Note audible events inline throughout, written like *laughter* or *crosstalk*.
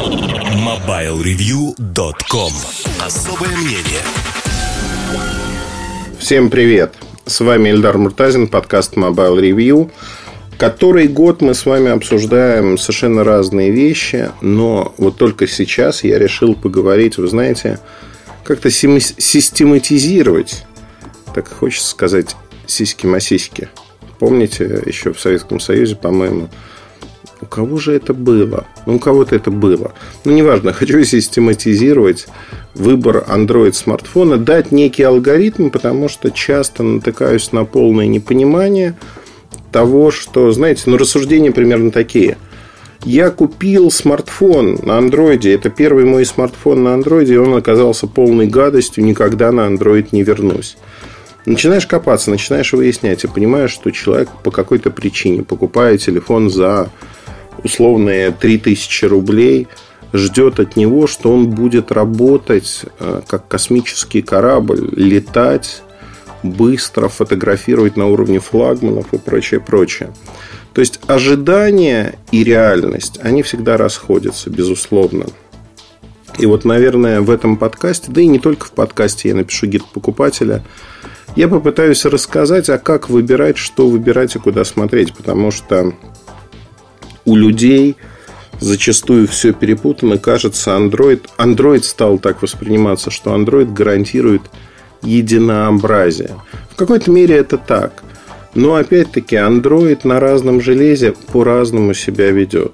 MobileReview.com Особое мнение Всем привет! С вами Эльдар Муртазин, подкаст Mobile Review. Который год мы с вами обсуждаем совершенно разные вещи, но вот только сейчас я решил поговорить, вы знаете, как-то систематизировать, так хочется сказать, сиськи-масиськи. Помните, еще в Советском Союзе, по-моему, кого же это было? Ну, у кого-то это было. Ну, неважно, *laughs* хочу систематизировать выбор Android смартфона, дать некий алгоритм, потому что часто натыкаюсь на полное непонимание того, что, знаете, ну, рассуждения примерно такие. Я купил смартфон на андроиде. Это первый мой смартфон на андроиде, он оказался полной гадостью. Никогда на андроид не вернусь. Начинаешь копаться, начинаешь выяснять и понимаешь, что человек по какой-то причине, покупая телефон за условные 3000 рублей, ждет от него, что он будет работать э, как космический корабль, летать быстро, фотографировать на уровне флагманов и прочее, прочее. То есть ожидания и реальность, они всегда расходятся, безусловно. И вот, наверное, в этом подкасте, да и не только в подкасте, я напишу гид покупателя, я попытаюсь рассказать, а как выбирать, что выбирать и куда смотреть, потому что у людей зачастую все перепутано. Кажется, Android, Android стал так восприниматься, что Android гарантирует единообразие. В какой-то мере это так. Но опять-таки Android на разном железе по-разному себя ведет.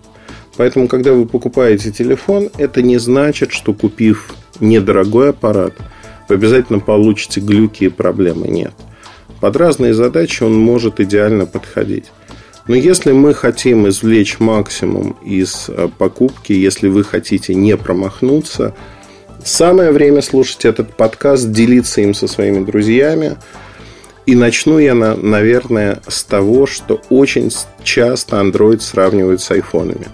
Поэтому, когда вы покупаете телефон, это не значит, что купив недорогой аппарат, вы обязательно получите глюки и проблемы. Нет. Под разные задачи он может идеально подходить. Но если мы хотим извлечь максимум из э, покупки, если вы хотите не промахнуться, самое время слушать этот подкаст, делиться им со своими друзьями. И начну я, наверное, с того, что очень часто Android сравнивают с айфонами.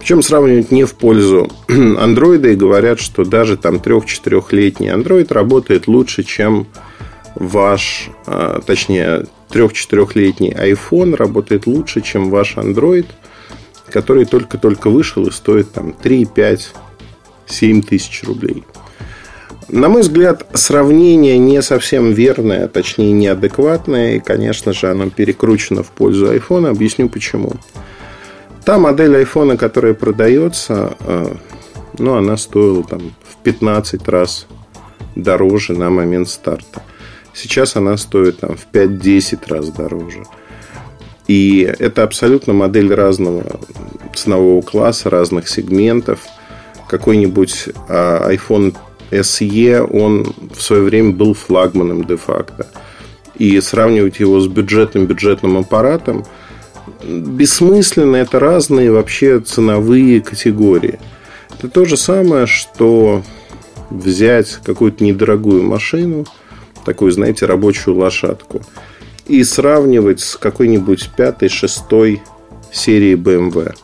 Причем сравнивают не в пользу *clears throat* андроида и говорят, что даже там 3-4-летний Android работает лучше, чем ваш, а, точнее, 3-4-летний iPhone работает лучше, чем ваш Android, который только-только вышел и стоит там 3, 5, 7 тысяч рублей. На мой взгляд, сравнение не совсем верное, точнее неадекватное, и, конечно же, оно перекручено в пользу iPhone. Объясню почему. Та модель iPhone, которая продается, а, ну, она стоила там в 15 раз дороже на момент старта. Сейчас она стоит там, в 5-10 раз дороже. И это абсолютно модель разного ценового класса, разных сегментов. Какой-нибудь а, iPhone SE, он в свое время был флагманом де-факто. И сравнивать его с бюджетным бюджетным аппаратом бессмысленно. Это разные вообще ценовые категории. Это то же самое, что взять какую-то недорогую машину – такую, знаете, рабочую лошадку. И сравнивать с какой-нибудь пятой, шестой серией BMW.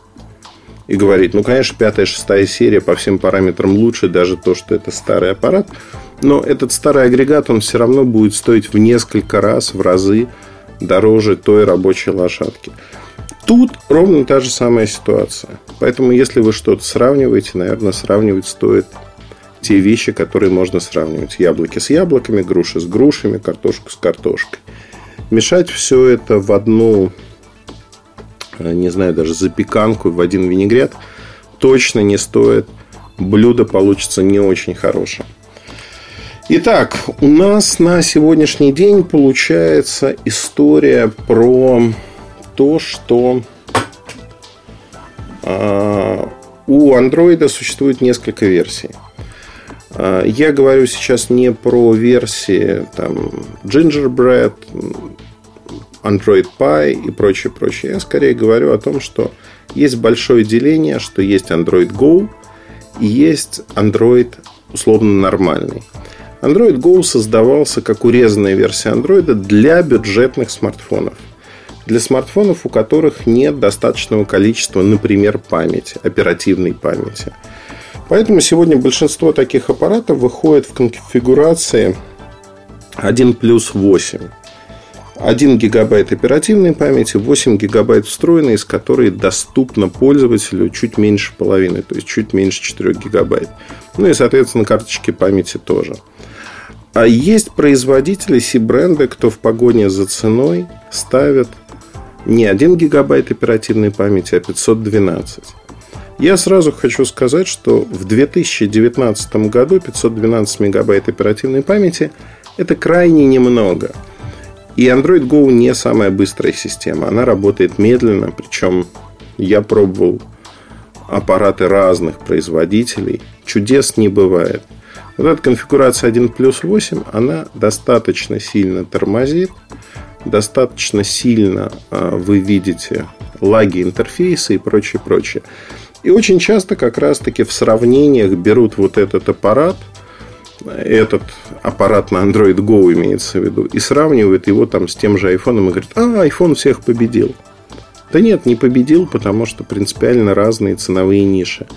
И говорить, ну, конечно, пятая, шестая серия по всем параметрам лучше, даже то, что это старый аппарат. Но этот старый агрегат, он все равно будет стоить в несколько раз, в разы дороже той рабочей лошадки. Тут ровно та же самая ситуация. Поэтому, если вы что-то сравниваете, наверное, сравнивать стоит те вещи, которые можно сравнивать. Яблоки с яблоками, груши с грушами, картошку с картошкой. Мешать все это в одну, э, не знаю, даже запеканку, в один винегрет точно не стоит. Блюдо получится не очень хорошее. Итак, у нас на сегодняшний день получается история про то, что э, у андроида существует несколько версий. А, я говорю сейчас не про версии там, Gingerbread, Android Pie и прочее, прочее. Я скорее говорю о том, что есть большое деление, что есть Android Go и есть Android условно нормальный. Android Go создавался как урезанная версия Android для бюджетных смартфонов. Для смартфонов, у которых нет достаточного количества, например, памяти, оперативной памяти – Поэтому сегодня большинство таких аппаратов выходит в конфигурации 1 плюс 8. 1 гигабайт оперативной памяти, 8 гигабайт встроенной, из которой доступно пользователю чуть меньше половины, то есть чуть меньше 4 гигабайт. Ну и, соответственно, карточки памяти тоже. А есть производители C-бренды, кто в погоне за ценой ставит не 1 гигабайт оперативной памяти, а 512. Я сразу хочу сказать, что в 2019 году 512 мегабайт оперативной памяти – это крайне немного. И Android Go не самая быстрая система. Она работает медленно, причем я пробовал аппараты разных производителей. Чудес не бывает. Вот эта конфигурация 1 плюс 8, она достаточно сильно тормозит, достаточно сильно а, вы видите лаги интерфейса и прочее, прочее. И очень часто как раз-таки в сравнениях берут вот этот аппарат, этот аппарат на Android Go имеется в виду, и сравнивают его там с тем же iPhone и говорят, а, iPhone всех победил. Да нет, не победил, потому что принципиально разные ценовые ниши.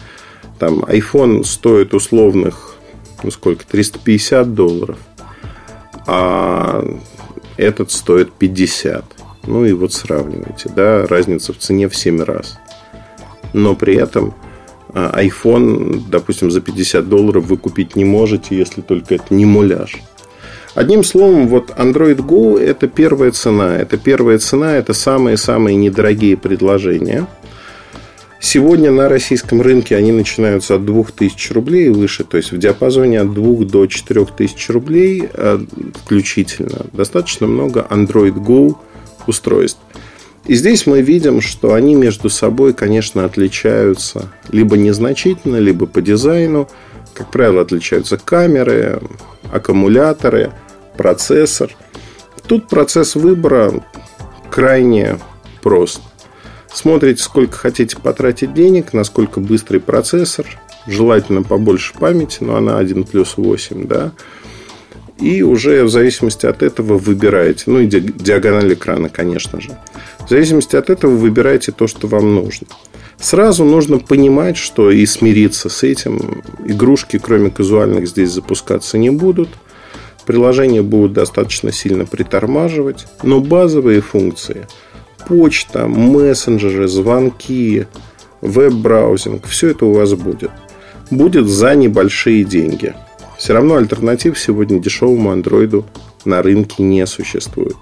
Там iPhone стоит условных, ну сколько, 350 долларов, а этот стоит 50. Ну и вот сравнивайте, да, разница в цене в 7 раз но при этом а, iPhone, допустим, за 50 долларов вы купить не можете, если только это не муляж. Одним словом, вот Android Go – это первая цена. Это первая цена, это самые-самые недорогие предложения. Сегодня на российском рынке они начинаются от 2000 рублей и выше, то есть в диапазоне от 2 до 4000 рублей а, включительно. Достаточно много Android Go устройств. И здесь мы видим, что они между собой, конечно, отличаются либо незначительно, либо по дизайну. Как правило, отличаются камеры, аккумуляторы, процессор. Тут процесс выбора крайне прост. Смотрите, сколько хотите потратить денег, насколько быстрый процессор, желательно побольше памяти, но она 1 плюс 8, да, и уже в зависимости от этого выбираете. Ну и диагональ экрана, конечно же. В зависимости от этого выбираете то, что вам нужно. Сразу нужно понимать, что и смириться с этим. Игрушки, кроме казуальных, здесь запускаться не будут. Приложения будут достаточно сильно притормаживать. Но базовые функции – почта, мессенджеры, звонки, веб-браузинг – все это у вас будет. Будет за небольшие деньги – все равно альтернатив сегодня дешевому андроиду на рынке не существует.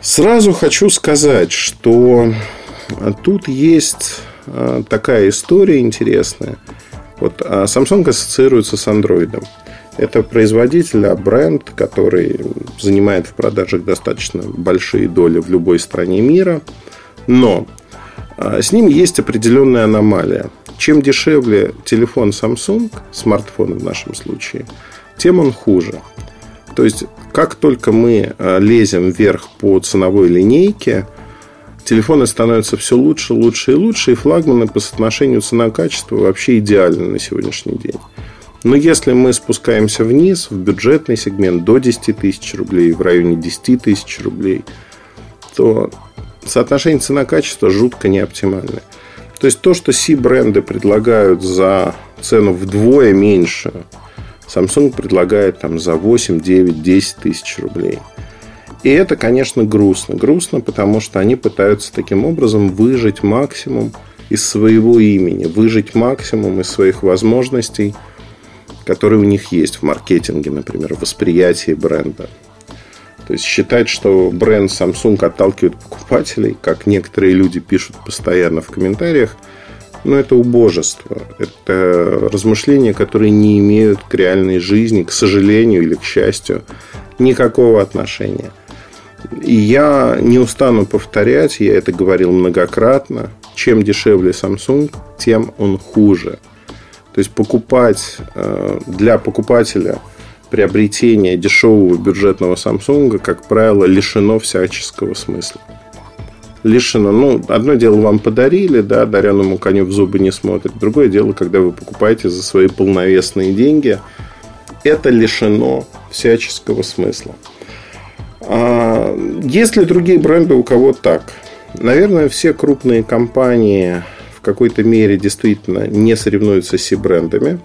Сразу хочу сказать, что тут есть а, такая история интересная. Вот а, Samsung ассоциируется с Android. Это производитель, а бренд, который занимает в продажах достаточно большие доли в любой стране мира. Но а, с ним есть определенная аномалия. Чем дешевле телефон Samsung, смартфон в нашем случае, тем он хуже. То есть, как только мы а, лезем вверх по ценовой линейке, телефоны становятся все лучше, лучше и лучше, и флагманы по соотношению цена-качество вообще идеальны на сегодняшний день. Но если мы спускаемся вниз, в бюджетный сегмент до 10 тысяч рублей, в районе 10 тысяч рублей, то соотношение цена-качество жутко неоптимальное. То есть то, что C-бренды предлагают за цену вдвое меньше, Samsung предлагает там за 8, 9, 10 тысяч рублей. И это, конечно, грустно. Грустно, потому что они пытаются таким образом выжить максимум из своего имени, выжить максимум из своих возможностей, которые у них есть в маркетинге, например, в восприятии бренда. То есть считать, что бренд Samsung отталкивает покупателей, как некоторые люди пишут постоянно в комментариях, ну, это убожество. Это размышления, которые не имеют к реальной жизни, к сожалению или к счастью, никакого отношения. И я не устану повторять, я это говорил многократно, чем дешевле Samsung, тем он хуже. То есть покупать э, для покупателя – приобретение дешевого бюджетного Samsung, как правило, лишено всяческого смысла. Лишено. Ну, одно дело вам подарили, да, дареному коню в зубы не смотрит. Другое дело, когда вы покупаете за свои полновесные деньги, это лишено всяческого смысла. А есть ли другие бренды, у кого так? Наверное, все крупные компании в какой-то мере действительно не соревнуются с брендами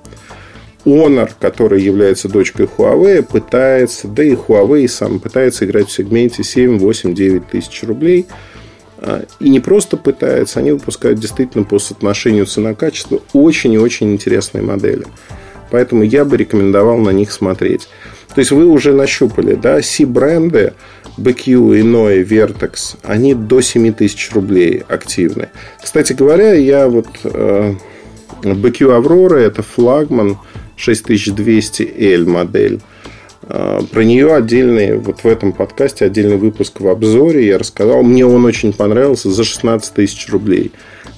Honor, который является дочкой Huawei, пытается, да и Huawei сам пытается играть в сегменте 7, 8, 9 тысяч рублей. А, и не просто пытается, они выпускают действительно по соотношению цена-качество очень и очень интересные модели. Поэтому я бы рекомендовал на них смотреть. То есть вы уже нащупали, да, C-бренды, BQ, Inoi, Vertex, они до 7 тысяч рублей активны. Кстати говоря, я вот э, BQ Aurora это флагман 6200L модель. Э, про нее отдельный, вот в этом подкасте отдельный выпуск в обзоре я рассказал. Мне он очень понравился за 16 тысяч рублей.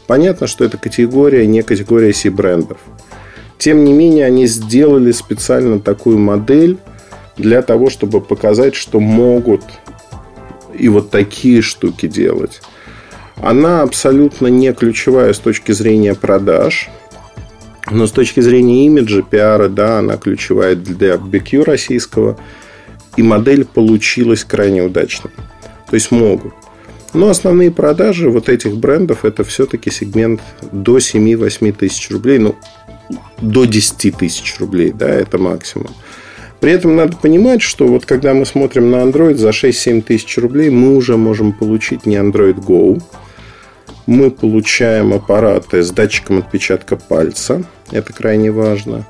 Понятно, что это категория, не категория C-брендов. Тем не менее, они сделали специально такую модель для того, чтобы показать, что могут и вот такие штуки делать. Она абсолютно не ключевая с точки зрения продаж, но с точки зрения имиджа, пиара, да, она ключевая для BQ российского. И модель получилась крайне удачной. То есть могут. Но основные продажи вот этих брендов это все-таки сегмент до 7-8 тысяч рублей. Ну, до 10 тысяч рублей, да, это максимум. При этом надо понимать, что вот когда мы смотрим на Android за 6-7 тысяч рублей, мы уже можем получить не Android Go. Мы получаем аппараты с датчиком отпечатка пальца. Это крайне важно.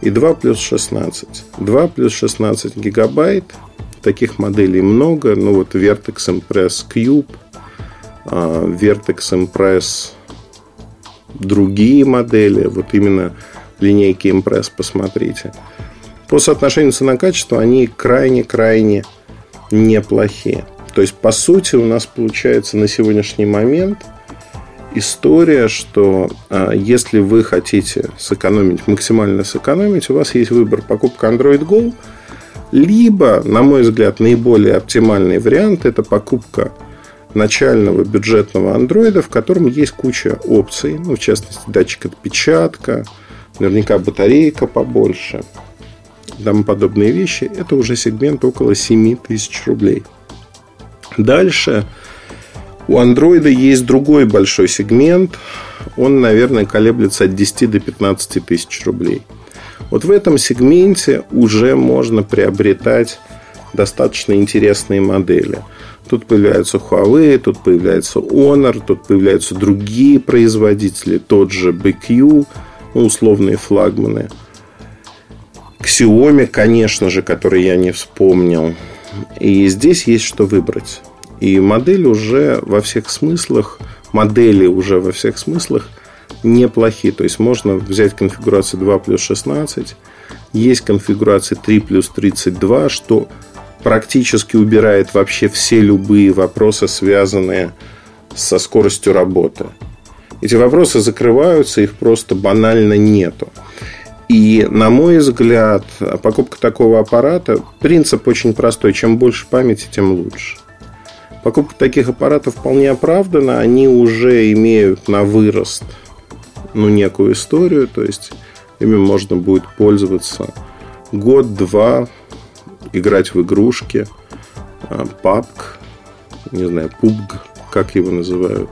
И 2 плюс 16. 2 плюс 16 гигабайт. Таких моделей много. Ну вот Vertex Impress Cube, а, Vertex Impress другие модели. Вот именно линейки Impress посмотрите. По соотношению цена-качество они крайне-крайне неплохие. То есть, по сути, у нас получается на сегодняшний момент история, что а, если вы хотите сэкономить, максимально сэкономить, у вас есть выбор покупка Android Go, либо, на мой взгляд, наиболее оптимальный вариант – это покупка начального бюджетного андроида, в котором есть куча опций, ну, в частности, датчик отпечатка, наверняка батарейка побольше – тому подобные вещи, это уже сегмент около 7 тысяч рублей. Дальше у андроида есть другой большой сегмент. Он, наверное, колеблется от 10 до 15 тысяч рублей. Вот в этом сегменте уже можно приобретать достаточно интересные модели. Тут появляются Huawei, тут появляется Honor, тут появляются другие производители, тот же BQ, ну, условные флагманы – Xiaomi, конечно же, который я не вспомнил. И здесь есть что выбрать. И модель уже во всех смыслах, модели уже во всех смыслах неплохие. То есть можно взять конфигурацию 2 плюс 16, есть конфигурация 3 плюс 32, что практически убирает вообще все любые вопросы, связанные со скоростью работы. Эти вопросы закрываются, их просто банально нету. И, на мой взгляд, покупка такого аппарата, принцип очень простой. Чем больше памяти, тем лучше. Покупка таких аппаратов вполне оправдана. Они уже имеют на вырост ну, некую историю. То есть, ими можно будет пользоваться год-два, играть в игрушки. А, не знаю, PUBG, как его называют.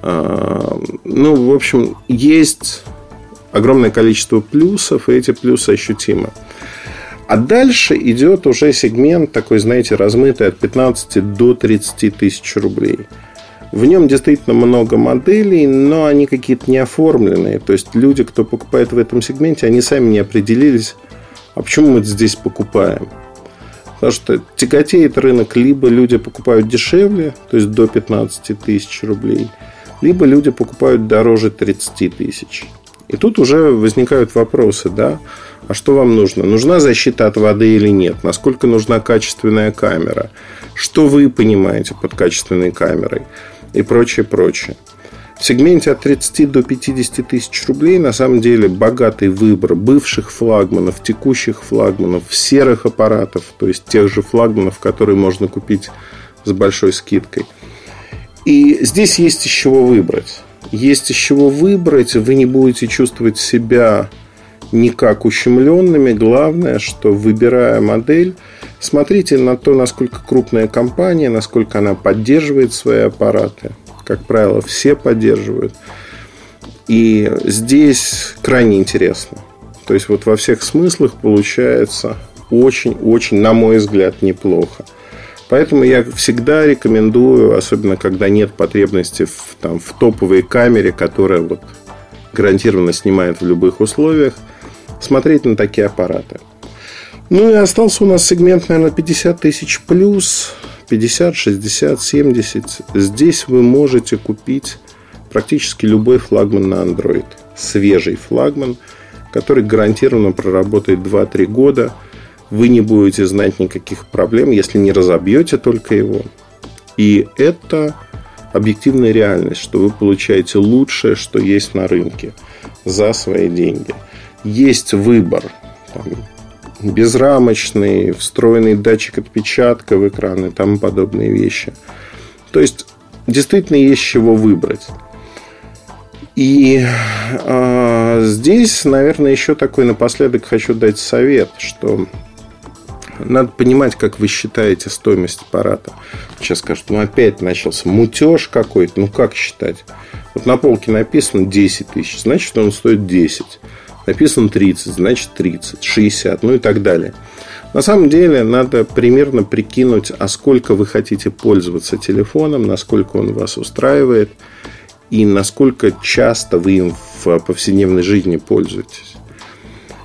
А, ну, в общем, есть огромное количество плюсов, и эти плюсы ощутимы. А дальше идет уже сегмент такой, знаете, размытый от 15 до 30 тысяч рублей. В нем действительно много моделей, но они какие-то не оформленные. То есть люди, кто покупает в этом сегменте, они сами не определились, а почему мы здесь покупаем. Потому что тяготеет рынок, либо люди покупают дешевле, то есть до 15 тысяч рублей, либо люди покупают дороже 30 тысяч. И тут уже возникают вопросы, да, а что вам нужно? Нужна защита от воды или нет? Насколько нужна качественная камера? Что вы понимаете под качественной камерой? И прочее, прочее. В сегменте от 30 до 50 тысяч рублей на самом деле богатый выбор бывших флагманов, текущих флагманов, серых аппаратов, то есть тех же флагманов, которые можно купить с большой скидкой. И здесь есть из чего выбрать есть из чего выбрать, вы не будете чувствовать себя никак ущемленными. Главное, что выбирая модель, смотрите на то, насколько крупная компания, насколько она поддерживает свои аппараты. Как правило, все поддерживают. И здесь крайне интересно. То есть, вот во всех смыслах получается очень-очень, на мой взгляд, неплохо. Поэтому я всегда рекомендую, особенно когда нет потребности в, там, в топовой камере, которая вот гарантированно снимает в любых условиях, смотреть на такие аппараты. Ну и остался у нас сегмент, наверное, 50 тысяч плюс, 50, 60, 70. Здесь вы можете купить практически любой флагман на Android. Свежий флагман, который гарантированно проработает 2-3 года. Вы не будете знать никаких проблем, если не разобьете только его. И это объективная реальность, что вы получаете лучшее, что есть на рынке за свои деньги. Есть выбор. Там, безрамочный, встроенный датчик отпечатка в экран и тому подобные вещи. То есть, действительно есть чего выбрать. И э, здесь, наверное, еще такой напоследок хочу дать совет, что надо понимать, как вы считаете стоимость аппарата. Сейчас скажут, ну опять начался мутеж какой-то, ну как считать? Вот на полке написано 10 тысяч, значит он стоит 10. Написано 30, значит 30, 60, ну и так далее. На самом деле надо примерно прикинуть, а сколько вы хотите пользоваться телефоном, насколько он вас устраивает и насколько часто вы им в повседневной жизни пользуетесь.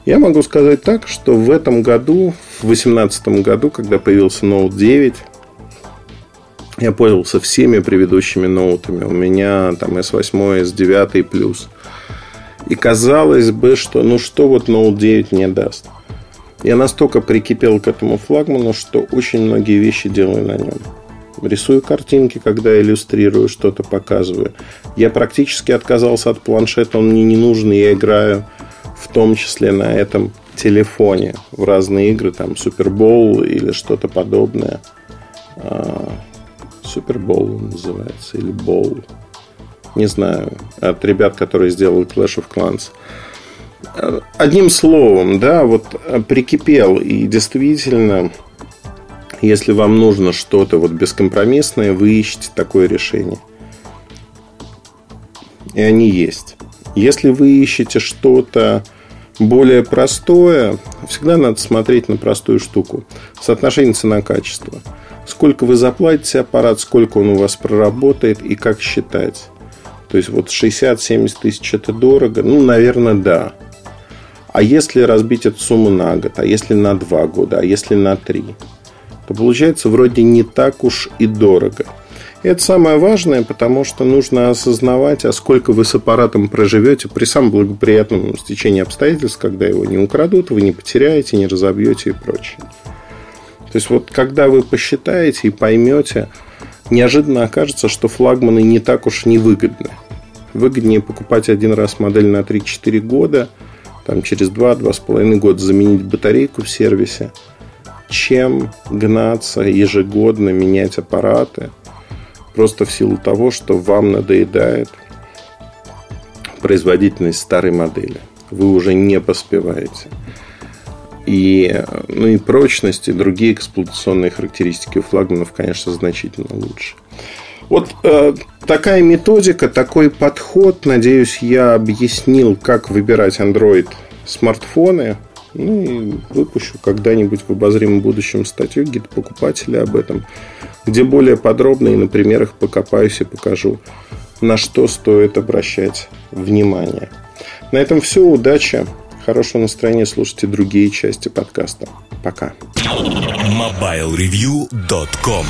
Я могу сказать так, что в этом году, в 2018 году, когда появился Note 9, я пользовался всеми предыдущими ноутами. У меня там S8, S9 плюс. И казалось бы, что ну что вот Note 9 мне даст. Я настолько прикипел к этому флагману, что очень многие вещи делаю на нем. Рисую картинки, когда иллюстрирую, что-то показываю. Я практически отказался от планшета, он мне не нужен, я играю в том числе на этом телефоне в разные игры, там Супербол или что-то подобное. Супербол называется, или Боул не знаю, от ребят, которые сделали Clash of Clans. Одним словом, да, вот прикипел и действительно, если вам нужно что-то вот бескомпромиссное, вы ищете такое решение. И они есть. Если вы ищете что-то более простое, всегда надо смотреть на простую штуку. Соотношение цена-качество. Сколько вы заплатите аппарат, сколько он у вас проработает и как считать. То есть вот 60-70 тысяч это дорого? Ну, наверное, да. А если разбить эту сумму на год, а если на два года, а если на три, то получается вроде не так уж и дорого. И это самое важное, потому что нужно осознавать, а сколько вы с аппаратом проживете при самом благоприятном стечении обстоятельств, когда его не украдут, вы не потеряете, не разобьете и прочее. То есть вот когда вы посчитаете и поймете, неожиданно окажется, что флагманы не так уж невыгодны. Выгоднее покупать один раз модель на 3-4 года, там через 2-2,5 года заменить батарейку в сервисе, чем гнаться ежегодно, менять аппараты, просто в силу того, что вам надоедает производительность старой модели. Вы уже не поспеваете. И, ну и прочность, и другие эксплуатационные характеристики у флагманов, конечно, значительно лучше. Вот э, такая методика, такой подход, надеюсь, я объяснил, как выбирать Android смартфоны. Ну и выпущу когда-нибудь в обозримом будущем статью гид покупателя об этом, где более подробно и на примерах покопаюсь и покажу, на что стоит обращать внимание. На этом все. Удачи! Хорошего настроения слушайте другие части подкаста. Пока. MobileReview.com